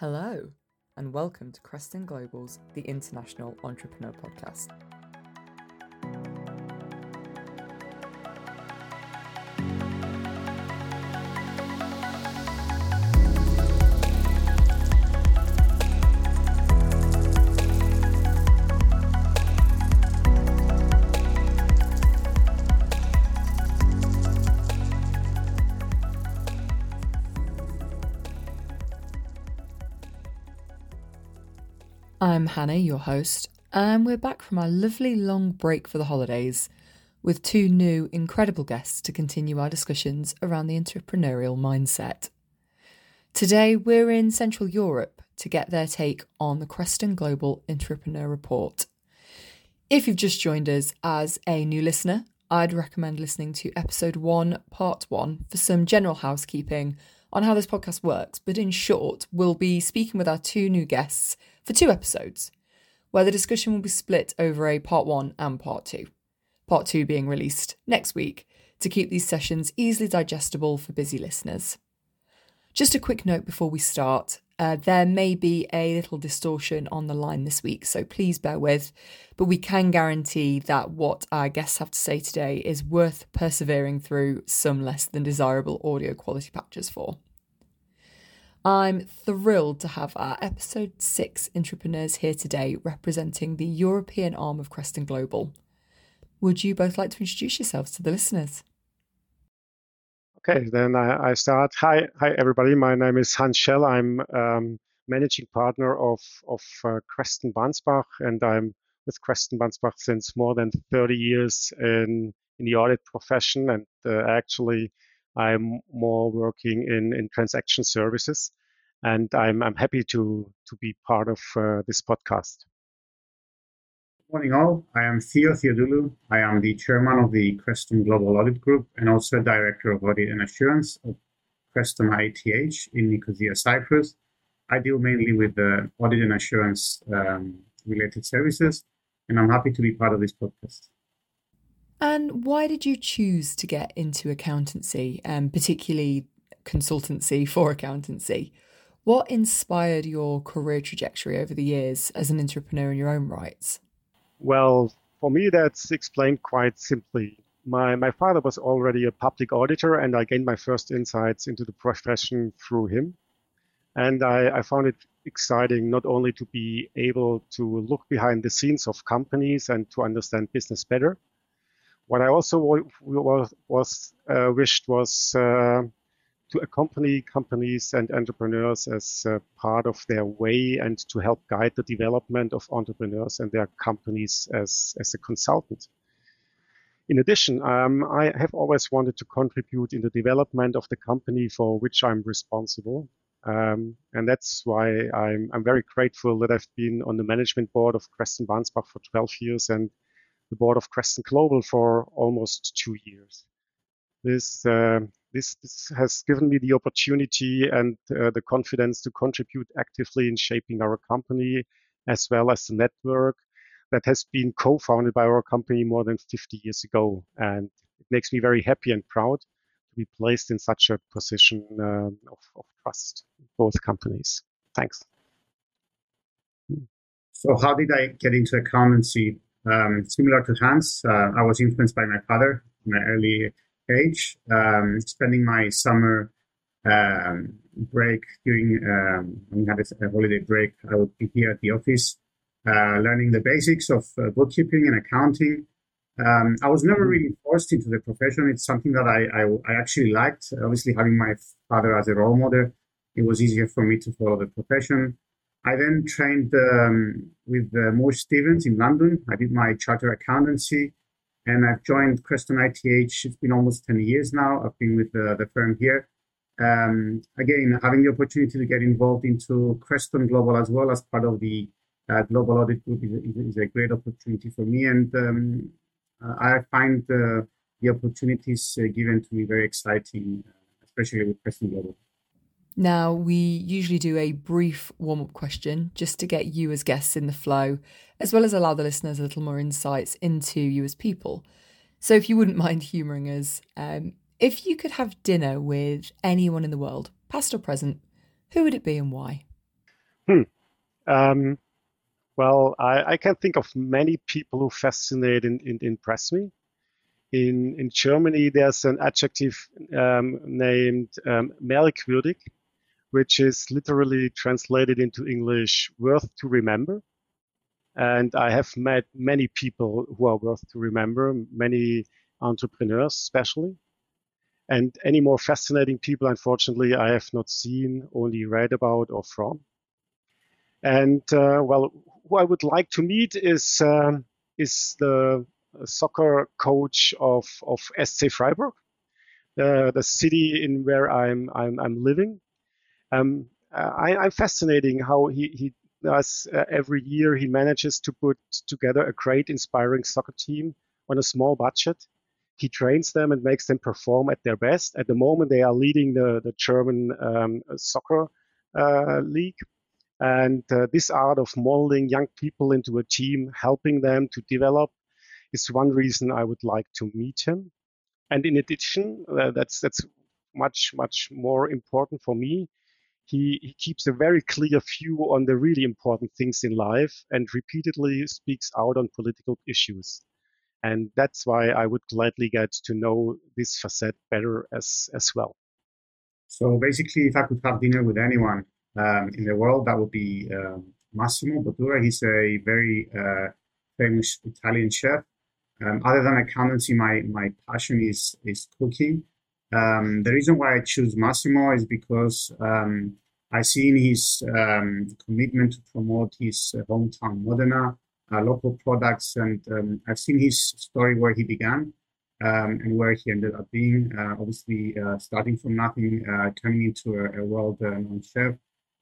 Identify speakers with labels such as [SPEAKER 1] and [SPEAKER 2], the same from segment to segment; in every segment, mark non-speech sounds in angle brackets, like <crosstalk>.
[SPEAKER 1] Hello, and welcome to Kreston Global's The International Entrepreneur Podcast. I'm Hannah, your host, and we're back from our lovely long break for the holidays with two new incredible guests to continue our discussions around the entrepreneurial mindset. Today, we're in Central Europe to get their take on the Kreston Global Entrepreneur Report. If you've just joined us as a new listener, I'd recommend listening to episode one, part one, for some general housekeeping on how this podcast works. But in short, we'll be speaking with our two new guests for two episodes, where the discussion will be split over a part one and part two. Part two being released next week to keep these sessions easily digestible for busy listeners. Just a quick note before we start uh, there may be a little distortion on the line this week, so please bear with. But we can guarantee that what our guests have to say today is worth persevering through some less than desirable audio quality patches for. I'm thrilled to have our episode six entrepreneurs here today representing the European arm of Kreston Global. Would you both like to introduce yourselves to the listeners?
[SPEAKER 2] Okay, then I, I start. Hi, hi everybody. My name is Hanns Schell. I'm um, managing partner of of uh, Kreston Bansbach, and I'm with Kreston Bansbach since more than 30 years in in the audit profession. And uh, actually, I'm more working in, in transaction services, and I'm, I'm happy to, to be part of uh, this podcast.
[SPEAKER 3] Morning, all. I am Theo Theodoulou. I am the chairman of the Kreston Global Audit Group and also director of audit and assurance of Kreston ITH in Nicosia, Cyprus. I deal mainly with the audit and assurance um, related services, and I'm happy to be part of this podcast.
[SPEAKER 1] And why did you choose to get into accountancy, and particularly consultancy for accountancy? What inspired your career trajectory over the years as an entrepreneur in your own rights?
[SPEAKER 2] Well, for me, that's explained quite simply. My, my father was already a public auditor, and I gained my first insights into the profession through him. And I, I found it exciting not only to be able to look behind the scenes of companies and to understand business better, what I also was, was uh, wished was uh, to accompany companies and entrepreneurs as uh, part of their way and to help guide the development of entrepreneurs and their companies as, as a consultant. In addition, um, I have always wanted to contribute in the development of the company for which I'm responsible. Um, and that's why I'm, I'm, very grateful that I've been on the management board of Kreston Bansbach for 12 years and the board of Kreston Global for almost two years. This, uh, this, this has given me the opportunity and uh, the confidence to contribute actively in shaping our company as well as the network that has been co-founded by our company more than 50 years ago. And it makes me very happy and proud to be placed in such a position um, of, of trust both companies. Thanks.
[SPEAKER 3] So how did I get into accountancy? Um, similar to Hanns, uh, I was influenced by my father in my early age, um, spending my summer um, break during um, when we had a, holiday break, I would be here at the office, uh, learning the basics of uh, bookkeeping and accounting. Um, I was never really forced into the profession. It's something that I, I, I actually liked. Obviously, having my father as a role model, it was easier for me to follow the profession. I then trained um, with uh, Moore Stephens in London. I did my charter accountancy and I've joined Kreston ITH. It's been almost 10 years now. I've been with the, the firm here. Um, again, having the opportunity to get involved into Kreston Global as well as part of the uh, Global Audit Group is, is, is, a great opportunity for me. And um, uh, I find uh, the opportunities uh, given to me very exciting, uh, especially with Kreston Global.
[SPEAKER 1] Now, we usually do a brief warm up question just to get you as guests in the flow, as well as allow the listeners a little more insights into you as people. So, if you wouldn't <laughs> mind humouring us, um, if you could have dinner with anyone in the world, past or present, who would it be and why?
[SPEAKER 2] Hmm. Um, well, I, I, can think of many people who fascinate and, and impress me. In, in Germany, there's an adjective um, named um, merkwürdig, which is literally translated into English, worth to remember. And I have met many people who are worth to remember, many entrepreneurs, especially. And any more fascinating people, unfortunately, I have not seen, only read about or from. And uh, well, who I would like to meet is um, is the soccer coach of of SC Freiburg, uh, the city in where I'm I'm, I'm living. Um, I, am fascinating how he he does uh, every year. He manages to put together a great, inspiring soccer team on a small budget. He trains them and makes them perform at their best. At the moment, they are leading the the German um, soccer uh, league and uh, this art of molding young people into a team, helping them to develop, is one reason I would like to meet him. And in addition, uh, that's that's much much more important for me. He, he keeps a very clear view on the really important things in life and repeatedly speaks out on political issues. And that's why I would gladly get to know this facet better as as well.
[SPEAKER 3] So basically, if I could have dinner with anyone, um, in the world, that would be um, Massimo Bottura. He's a very uh, famous Italian chef. Um, other than accountancy, my, my passion is, is cooking. Um, the reason why I choose Massimo is because um, I see in his um, commitment to promote his uh, hometown Modena, uh, local products, and I've seen his story where he began. Um, and where he ended up being. Uh, obviously, uh, starting from nothing, uh, turning into a, a world-known chef,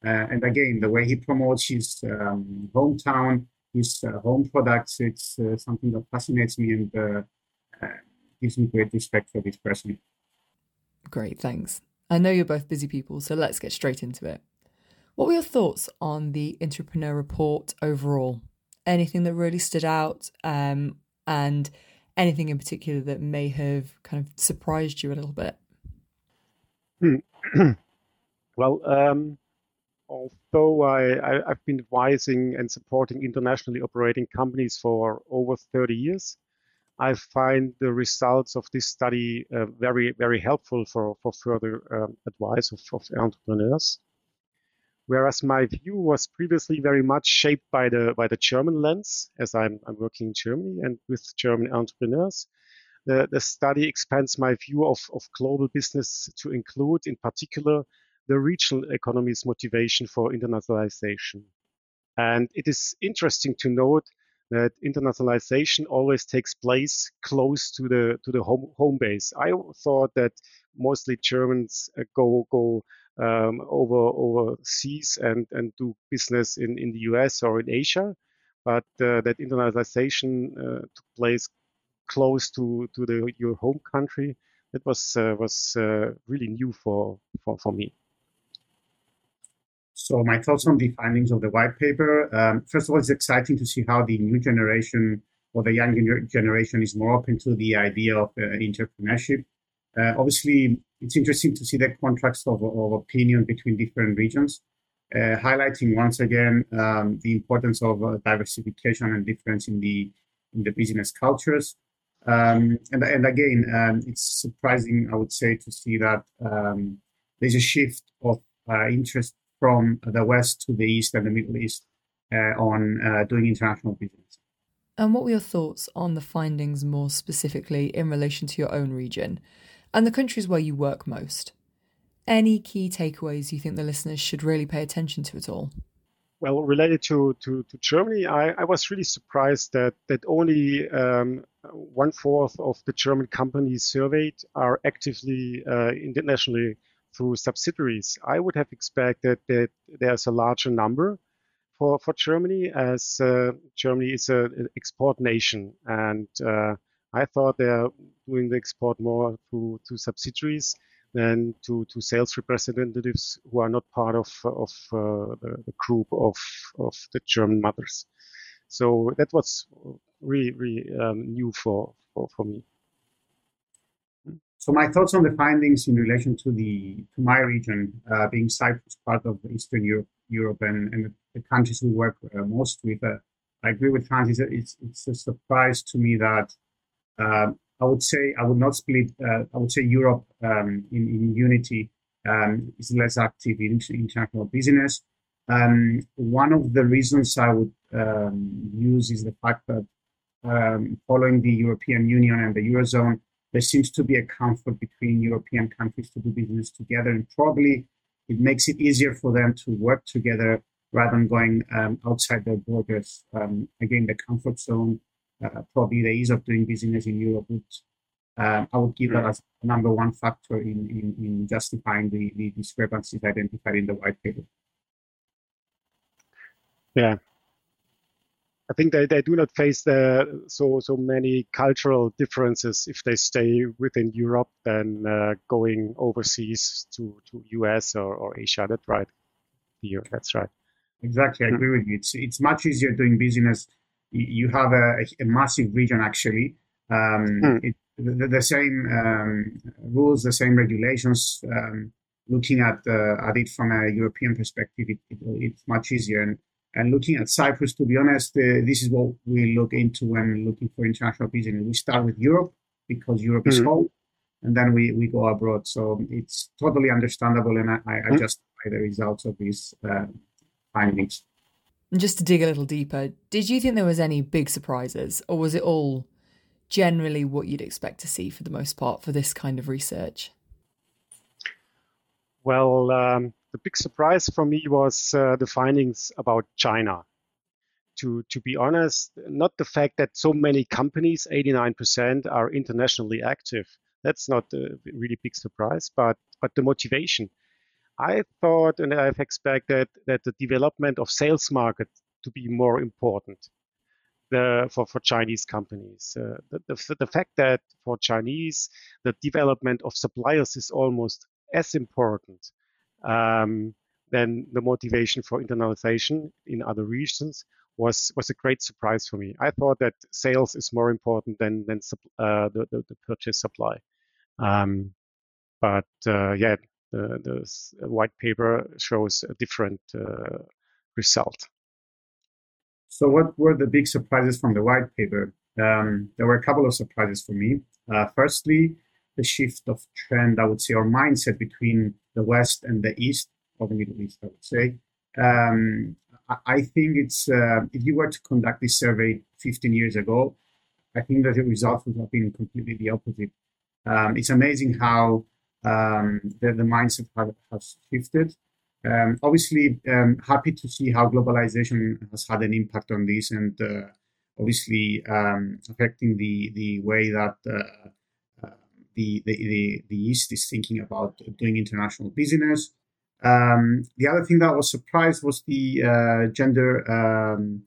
[SPEAKER 3] uh, and again, the way he promotes his um, hometown, his home products, it's something that fascinates me and gives me great respect for this person.
[SPEAKER 1] Great, thanks. I know you're both busy people, so let's get straight into it. What were your thoughts on the entrepreneur report overall? Anything that really stood out, um, and anything in particular that may have kind of surprised you a little bit? <clears throat>
[SPEAKER 2] well, um, although I, I, have been advising and supporting internationally operating companies for over 30 years, I find the results of this study uh, very, very helpful for, for further um, advice of, of entrepreneurs. Whereas my view was previously very much shaped by the by the German lens, as I'm, I'm working in Germany and with German entrepreneurs, the, the study expands my view of, of global business to include, in particular, the regional economy's motivation for internationalization. And it is interesting to note that internationalization always takes place close to the to the home home base. I thought that mostly Germans uh, go go um, over overseas and and do business in in the US or in Asia, but uh, that internationalization uh, took place close to to the your home country. That was uh, was uh, really new for for for me.
[SPEAKER 3] So my thoughts on the findings of the white paper. Um, first of all, it's exciting to see how the new generation or the young generation is more open to the idea of uh, entrepreneurship. Uh, obviously, it's interesting to see the contrast of, of opinion between different regions, uh, highlighting once again um, the importance of uh, diversification and difference in the in the business cultures. Um, and, and again, um, it's surprising, I would say, to see that um, there's a shift of uh, interest from the West to the East and the Middle East uh, on uh, doing international business.
[SPEAKER 1] And what were your thoughts on the findings more specifically in relation to your own region and the countries where you work most? Any key takeaways you think the listeners should really pay attention to at all?
[SPEAKER 2] Well, related to, to, to Germany, I, I was really surprised that, that only um, one fourth of the German companies surveyed are actively uh, internationally through subsidiaries. I would have expected that there's a larger number for, for Germany as uh, Germany is an export nation. And uh, I thought they're doing the export more through to subsidiaries than to, to sales representatives who are not part of, of uh, the, the, group of, of the German mothers. So that was really, really um, new for, for, for me.
[SPEAKER 3] So my thoughts on the findings in relation to the to my region, uh, being Cyprus part of Eastern Europe, Europe and, and the countries we work uh, most with. Uh, I agree with Hanns. It's, it's, a surprise to me that um, I would say I would not split. Uh, I would say Europe um, in, in unity um, is less active in international business. Um, one of the reasons I would um, use is the fact that um, following the European Union and the Eurozone, there seems to be a comfort between European countries to do business together, and probably it makes it easier for them to work together rather than going um, outside their borders. Um, again, the comfort zone, uh, probably the ease of doing business in Europe would, uh, I would give that hmm. as number one factor in, in, in justifying the, the discrepancies identified in the white paper.
[SPEAKER 2] Yeah, I think they, they do not face the, so so many cultural differences if they stay within Europe than uh, going overseas to, to US or, or Asia. That's right. Here, that's right.
[SPEAKER 3] Exactly, I hmm. agree with you. It's it's much easier doing business. You have a, a massive region actually. Um, mm. it, the, the, same um, rules, the same regulations. Um, looking at uh, at it from a European perspective, it, it, it's much easier. And and looking at Cyprus, to be honest, uh, this is what we look into when looking for international business. We start with Europe because Europe is mm-hmm. home, and then we, we go abroad. So it's totally understandable, and I, I mm-hmm. justify the results of these uh, findings.
[SPEAKER 1] And just to dig a little deeper, did you think there was any big surprises, or was it all generally what you'd expect to see for the most part for this kind of research?
[SPEAKER 2] Well, um, the big surprise for me was uh, the findings about China. To, to be honest, not the fact that so many companies, 89%, are internationally active. That's not a really big surprise, but, but the motivation. I thought and I've expected that the development of sales market to be more important the, for, for Chinese companies. Uh, the, the, the fact that for Chinese, the development of suppliers is almost as important um, then the motivation for internalization in other regions was was a great surprise for me. I thought that sales is more important than than uh, the, the, the purchase supply. Um, but uh, yeah, the, the white paper shows a different uh, result.
[SPEAKER 3] So, what were the big surprises from the white paper? Um, there were a couple of surprises for me. Uh, firstly, the shift of trend, I would say, or mindset between the West and the East, or the Middle East, I would say. Um, I think it's, uh, if you were to conduct this survey 15 years ago, I think that the results would have been completely the opposite. Um, it's amazing how um, the, the, mindset have, has shifted. Um, obviously, um, happy to see how globalization has had an impact on this and uh, obviously um, affecting the, the way that uh, the, the, the, the East is thinking about doing international business. Um, the other thing that was surprised was the uh, gender, um,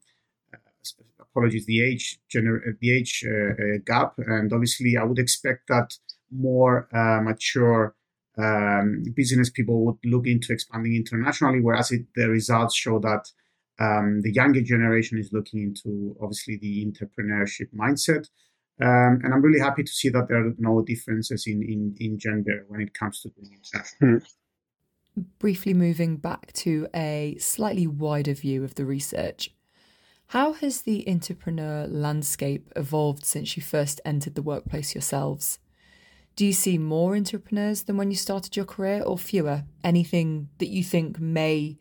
[SPEAKER 3] apologies, the age, gener- the age uh, uh, gap. And obviously, I would expect that more uh, mature um, business people would look into expanding internationally, whereas it, the results show that um, the younger generation is looking into obviously the entrepreneurship mindset. Um, and I'm really happy to see that there are no differences in, in, in gender when it comes to doing international.
[SPEAKER 1] Hmm. Briefly moving back to a slightly wider view of the research, how has the entrepreneur landscape evolved since you first entered the workplace yourselves? Do you see more entrepreneurs than when you started your career or fewer? Anything that you think may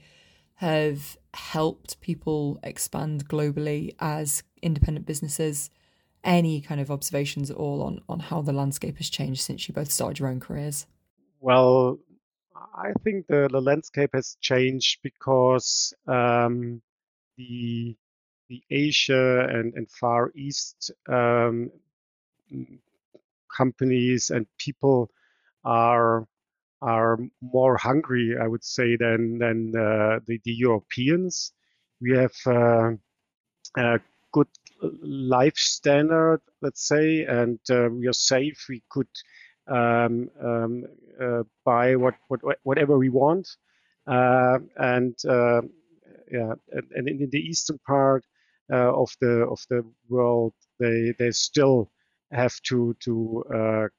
[SPEAKER 1] have helped people expand globally as independent businesses? Any kind of observations at all on, on how the landscape has changed since you both started your own careers?
[SPEAKER 2] Well, I think the, the landscape has changed because um, the the Asia and, and Far East um, companies and people are are more hungry, I would say, than than uh, the, the Europeans. We have uh, uh, good life standard, let's say, and uh, we are safe. We could um, um, uh, buy what, what, whatever we want, uh, and uh, yeah, and, and, in the eastern part uh, of the of the world, they they still have to to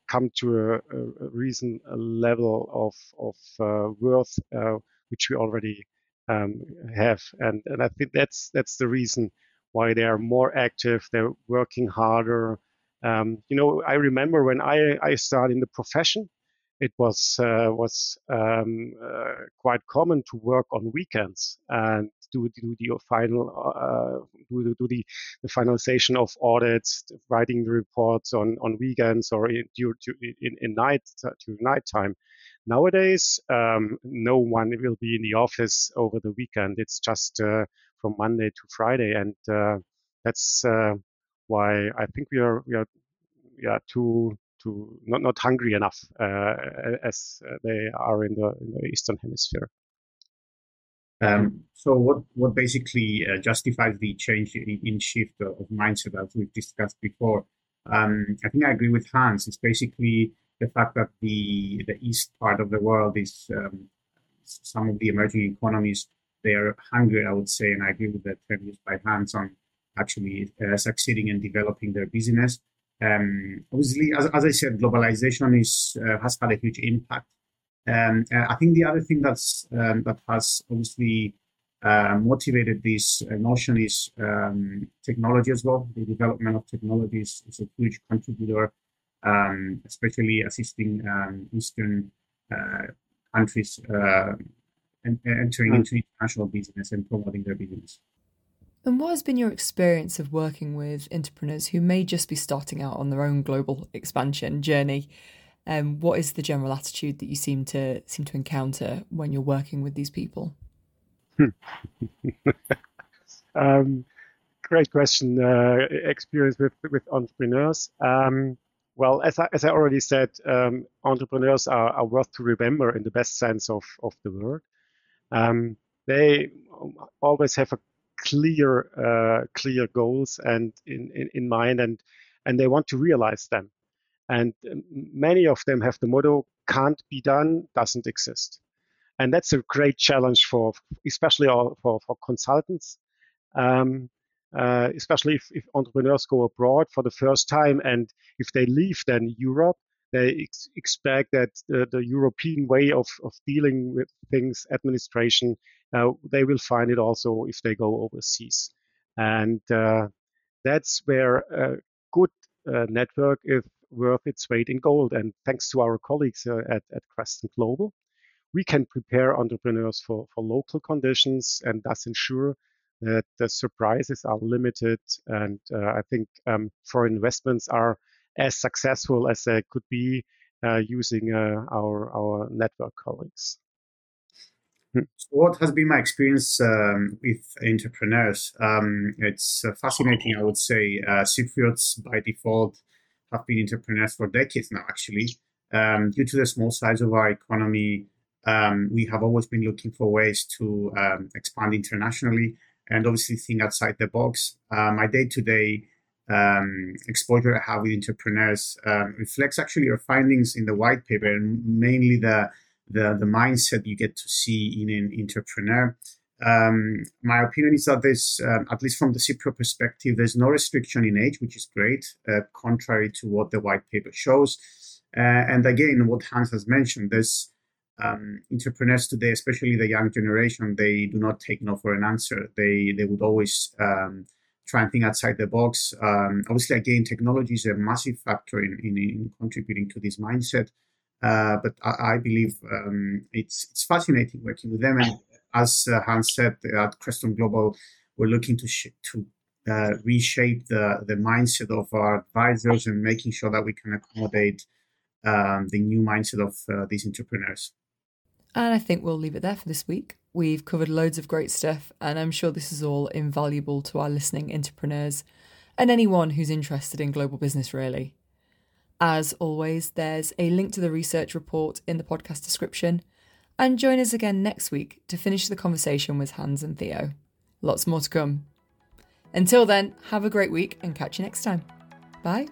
[SPEAKER 2] come to a, a reason a level of of worth which we already um, have, and and I think that's that's the reason why they are more active. They're working harder. Um, you know, I remember when I I started in the profession, it was uh, was um, uh, quite common to work on weekends and do, do the final uh, do, do the, the finalization of audits, writing the reports on, on weekends or in, in, in night to night time. Nowadays, um, no one will be in the office over the weekend. It's just uh, from Monday to Friday, and uh, that's uh, why I think we are we are yeah too to not not hungry enough uh, as they are in the, in the eastern hemisphere.
[SPEAKER 3] Um, so what what basically uh, justifies the change in, in shift of, of, mindset as we've discussed before? Um, I think I agree with Hanns. It's basically the fact that the the east part of the world is um, some of the emerging economies they are hungry, I would say, and I agree with term used by Hanns on actually uh, succeeding in developing their business. Um, obviously, as, as I said, globalization is uh, has had a huge impact. Um, I think the other thing that's um, that has obviously uh, motivated this notion is um, technology as well. The development of technologies is a huge contributor, um, especially assisting um, Eastern uh, countries entering mm. into international business and promoting their business.
[SPEAKER 1] And what has been your experience of working with entrepreneurs who may just be starting out on their own global expansion journey? Um, what is the general attitude that you seem to seem to encounter when you're working with these people? <laughs>
[SPEAKER 2] um, great question. Uh, experience with with entrepreneurs. Um, well, as I, as I already said, um, entrepreneurs are, are, worth to remember in the best sense of, of the word. Um, they always have a clear uh, clear goals and in, in, in mind and and they want to realize them. And um, many of them have the motto can't be done doesn't exist. And that's a great challenge for especially for, for consultants um, uh, especially if, if, entrepreneurs go abroad for the first time and if they leave then europe they ex- expect that the, the, European way of, of dealing with things, administration, uh, they will find it also if they go overseas. And uh, that's where a good uh, network is worth its weight in gold. And thanks to our colleagues uh, at, at Kreston Global, we can prepare entrepreneurs for, for local conditions and thus ensure that the surprises are limited. And uh, I think um, foreign investments are as successful as they could be uh, using uh, our our network colleagues.
[SPEAKER 3] Hmm. So what has been my experience um, with entrepreneurs? Um, it's uh, fascinating, I would say. Uh, Cypriots by default have been entrepreneurs for decades now, actually. Um, due to the small size of our economy, um, we have always been looking for ways to um, expand internationally and obviously think outside the box. My day to day um, exposure I have with entrepreneurs um, reflects actually your findings in the white paper and mainly the the, the mindset you get to see in an entrepreneur. Um, my opinion is that there's, um, at least from the Cypriot perspective, there's no restriction in age, which is great, uh, contrary to what the white paper shows. Uh, and again, what Hanns has mentioned, there's um, entrepreneurs today, especially the young generation, they do not take no for an answer. They they would always um, try and think outside the box. Um, obviously, again, technology is a massive factor in, in, in contributing to this mindset. Uh, but I, I believe um, it's it's fascinating working with them. And as uh, Hanns said at Kreston Global, we're looking to sh- to uh, reshape the the mindset of our advisors and making sure that we can accommodate um, the new mindset of uh, these entrepreneurs.
[SPEAKER 1] And I think we'll leave it there for this week. We've covered loads of great stuff, and I'm sure this is all invaluable to our listening entrepreneurs and anyone who's interested in global business, really. As always, there's a link to the research report in the podcast description. And join us again next week to finish the conversation with Hanns and Theo. Lots more to come. Until then, have a great week and catch you next time. Bye.